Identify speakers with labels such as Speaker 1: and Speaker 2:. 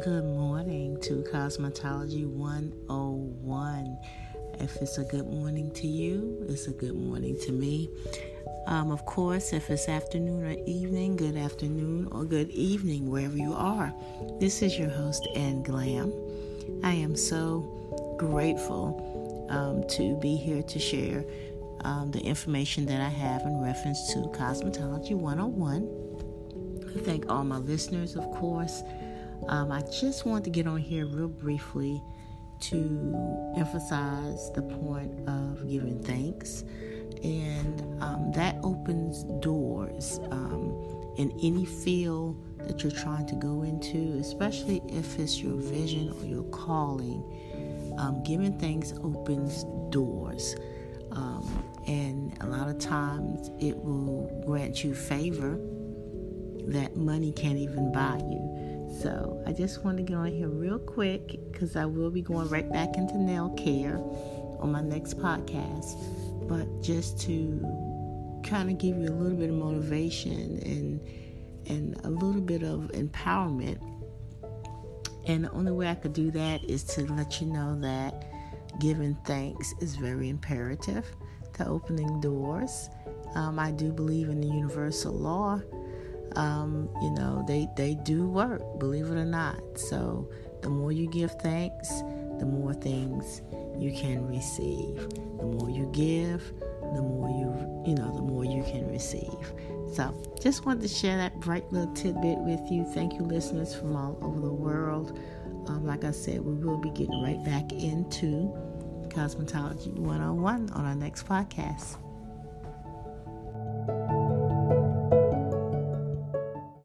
Speaker 1: Good morning to Cosmetology 101. If it's a good morning to you, it's a good morning to me. Um, of course, if it's afternoon or evening, good afternoon or good evening, wherever you are. This is your host, Ann Glam. I am so grateful um, to be here to share um, the information that I have in reference to Cosmetology 101. I thank all my listeners, of course. Um, I just want to get on here real briefly to emphasize the point of giving thanks, and um, that opens doors um, in any field that you're trying to go into, especially if it's your vision or your calling. Um, giving thanks opens doors. Um, and a lot of times it will grant you favor that money can't even buy you. So I just want to get on here real quick because I will be going right back into nail care on my next podcast. But just to kind of give you a little bit of motivation and and a little bit of empowerment. And the only way I could do that is to let you know that giving thanks is very imperative to opening doors. Um, I do believe in the universal law um, you know, they, they do work, believe it or not. So the more you give thanks, the more things you can receive. The more you give, the more you, you know, the more you can receive. So just wanted to share that bright little tidbit with you. Thank you, listeners from all over the world. Um, like I said, we will be getting right back into Cosmetology 101 on our next podcast.